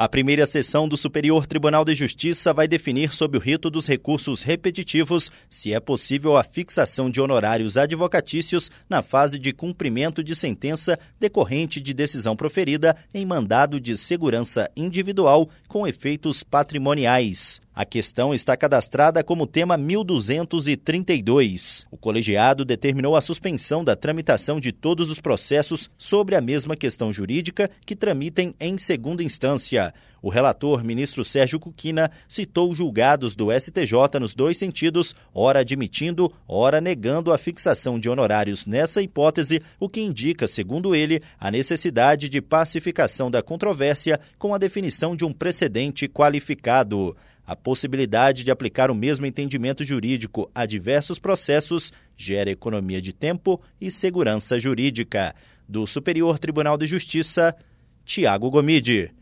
A primeira sessão do Superior Tribunal de Justiça vai definir sob o rito dos recursos repetitivos se é possível a fixação de honorários advocatícios na fase de cumprimento de sentença decorrente de decisão proferida em mandado de segurança individual com efeitos patrimoniais. A questão está cadastrada como tema 1232. O colegiado determinou a suspensão da tramitação de todos os processos sobre a mesma questão jurídica que tramitem em segunda instância. O relator, ministro Sérgio Cuquina, citou julgados do STJ nos dois sentidos, ora admitindo, ora negando a fixação de honorários nessa hipótese, o que indica, segundo ele, a necessidade de pacificação da controvérsia com a definição de um precedente qualificado. A possibilidade de aplicar o mesmo entendimento jurídico a diversos processos gera economia de tempo e segurança jurídica. Do Superior Tribunal de Justiça, Tiago Gomide.